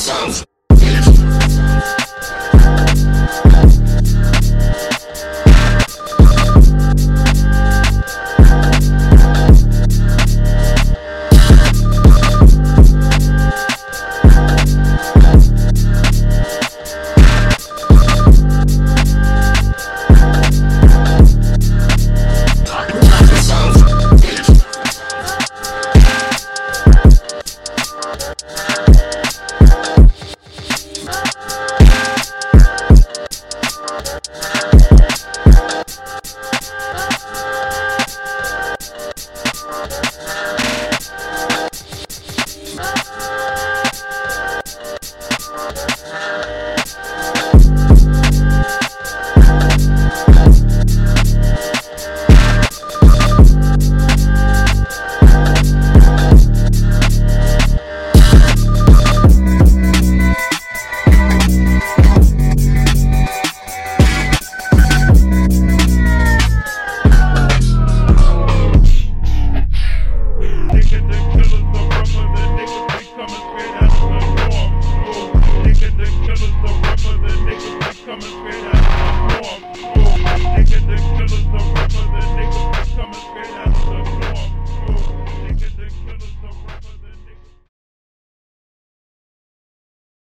Simpsons.